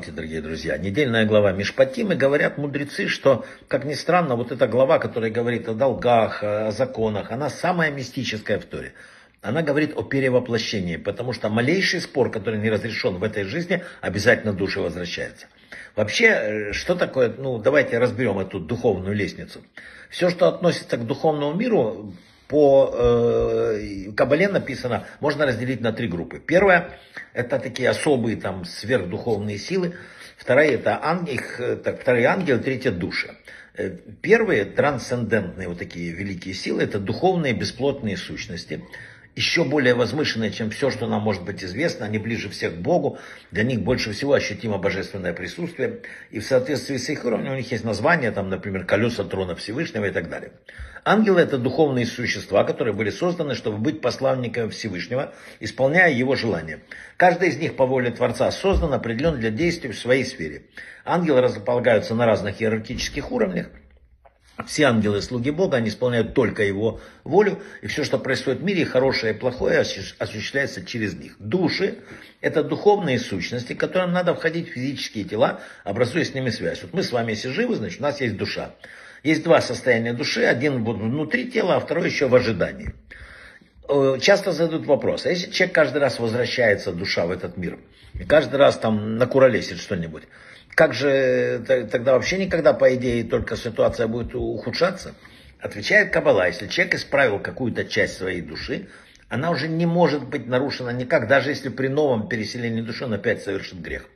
Здравствуйте, дорогие друзья. Недельная глава Мишпатим, говорят мудрецы, что, как ни странно, вот эта глава, которая говорит о долгах, о законах, она самая мистическая в Торе. Она говорит о перевоплощении, потому что малейший спор, который не разрешен в этой жизни, обязательно душе возвращается. Вообще, э, что такое, ну, давайте разберем эту духовную лестницу. Все, что относится к духовному миру, по э, Кабале написано, можно разделить на три группы. Первая, это такие особые там сверхдуховные силы. Вторая, это ангел, их, так, вторые ангелы, третья душа. Э, первые, трансцендентные вот такие великие силы, это духовные бесплотные сущности еще более возвышенные, чем все, что нам может быть известно. Они ближе всех к Богу. Для них больше всего ощутимо божественное присутствие. И в соответствии с их уровнем у них есть названия, там, например, колеса трона Всевышнего и так далее. Ангелы это духовные существа, которые были созданы, чтобы быть посланниками Всевышнего, исполняя его желания. Каждый из них по воле Творца создан, определен для действий в своей сфере. Ангелы располагаются на разных иерархических уровнях, все ангелы слуги Бога, они исполняют только Его волю, и все, что происходит в мире, хорошее и плохое, осуществляется через них. Души – это духовные сущности, которым надо входить в физические тела, образуя с ними связь. Вот мы с вами, если живы, значит, у нас есть душа. Есть два состояния души, один внутри тела, а второй еще в ожидании. Э, часто задают вопрос, а если человек каждый раз возвращается, душа в этот мир, и каждый раз там накуролесит что-нибудь, как же тогда вообще никогда, по идее, только ситуация будет ухудшаться? Отвечает Кабала, если человек исправил какую-то часть своей души, она уже не может быть нарушена никак, даже если при новом переселении души он опять совершит грех.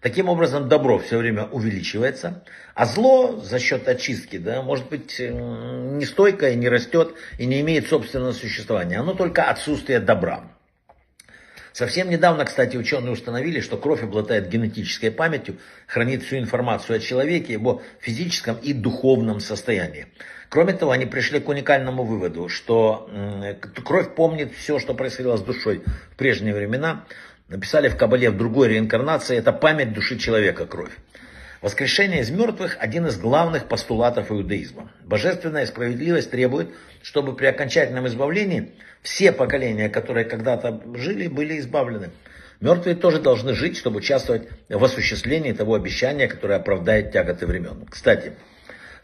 Таким образом, добро все время увеличивается, а зло за счет очистки, да, может быть, нестойкое, не растет и не имеет собственного существования. Оно только отсутствие добра. Совсем недавно, кстати, ученые установили, что кровь обладает генетической памятью, хранит всю информацию о человеке, его физическом и духовном состоянии. Кроме того, они пришли к уникальному выводу, что кровь помнит все, что происходило с душой в прежние времена. Написали в Кабале в другой реинкарнации, это память души человека, кровь. Воскрешение из мертвых – один из главных постулатов иудаизма. Божественная справедливость требует, чтобы при окончательном избавлении все поколения, которые когда-то жили, были избавлены. Мертвые тоже должны жить, чтобы участвовать в осуществлении того обещания, которое оправдает тяготы времен. Кстати,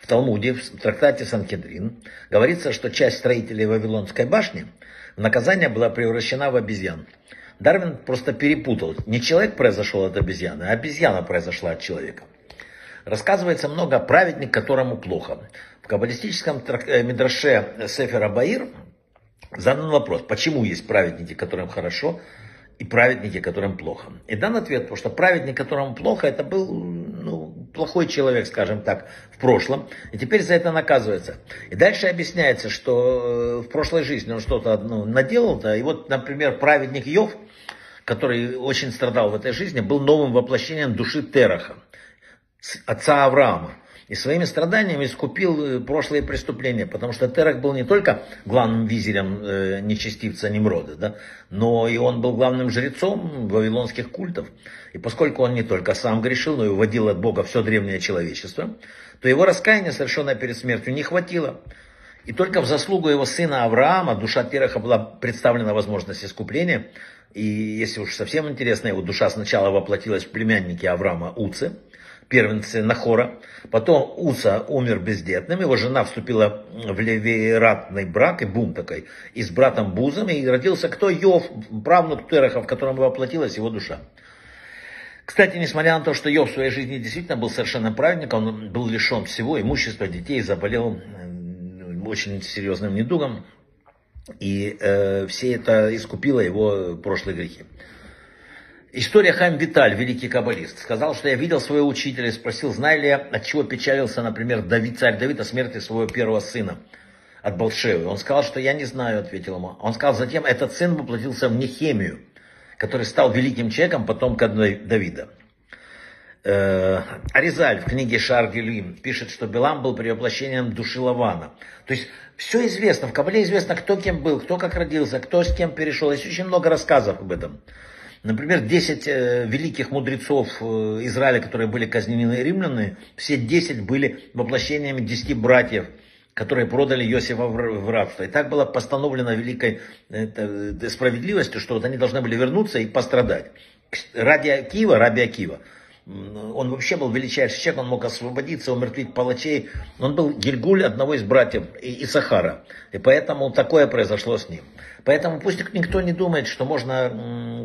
в Талмуде, в трактате Санкедрин, говорится, что часть строителей Вавилонской башни в наказание была превращена в обезьян. Дарвин просто перепутал. Не человек произошел от обезьяны, а обезьяна произошла от человека. Рассказывается много о праведнике, которому плохо. В каббалистическом э, Мидраше Сефера Баир задан вопрос, почему есть праведники, которым хорошо, и праведники, которым плохо. И дан ответ, потому что праведник, которому плохо, это был ну, плохой человек, скажем так, в прошлом, и теперь за это наказывается. И дальше объясняется, что э, в прошлой жизни он что-то ну, наделал, да, и вот, например, праведник Йов, который очень страдал в этой жизни, был новым воплощением души Тераха отца Авраама. И своими страданиями искупил э, прошлые преступления, потому что Терах был не только главным визирем э, нечестивца Немрода, да, но и он был главным жрецом вавилонских культов. И поскольку он не только сам грешил, но и уводил от Бога все древнее человечество, то его раскаяния, совершенное перед смертью, не хватило. И только в заслугу его сына Авраама душа Тераха была представлена возможность искупления. И если уж совсем интересно, его душа сначала воплотилась в племяннике Авраама Уце, первенце Нахора. Потом Уса умер бездетным, его жена вступила в левиратный брак, и бум такой, и с братом Бузом, и родился кто? Йов, правнук Тераха, в котором воплотилась его душа. Кстати, несмотря на то, что Йов в своей жизни действительно был совершенно праведником, он был лишен всего имущества детей, заболел очень серьезным недугом, и э, все это искупило его прошлые грехи. История Хайм Виталь, великий каббалист, сказал, что я видел своего учителя и спросил, знаю ли я, от чего печалился, например, Давид, царь Давид, о смерти своего первого сына, от Балшевы. Он сказал, что я не знаю, ответил ему. Он сказал, затем этот сын воплотился в Нехемию, который стал великим человеком, потомком Давида. Э, Аризаль в книге Шаргелим пишет, что Билам был перевоплощением души Лавана. То есть все известно, в Кабале известно, кто кем был, кто как родился, кто с кем перешел. Есть очень много рассказов об этом. Например, 10 э, великих мудрецов э, Израиля, которые были казнены римлянами, все 10 были воплощениями 10 братьев, которые продали Иосифа в рабство. И так было постановлено великой справедливостью, что вот они должны были вернуться и пострадать. Ради Акива, раби Акива, он вообще был величайший человек, он мог освободиться, умертвить палачей. Он был Гильгуль одного из братьев Исахара. И поэтому такое произошло с ним. Поэтому пусть никто не думает, что можно,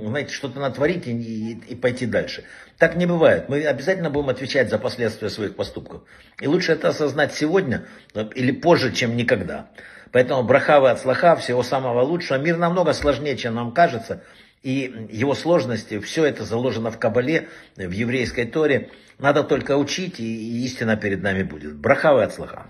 знаете, что-то натворить и, и, и пойти дальше. Так не бывает. Мы обязательно будем отвечать за последствия своих поступков. И лучше это осознать сегодня э, или позже, чем никогда. Поэтому брахавы от слаха, всего самого лучшего. Мир намного сложнее, чем нам кажется. И его сложности, все это заложено в Кабале, в еврейской Торе. Надо только учить, и истина перед нами будет. Брахавы от слаха.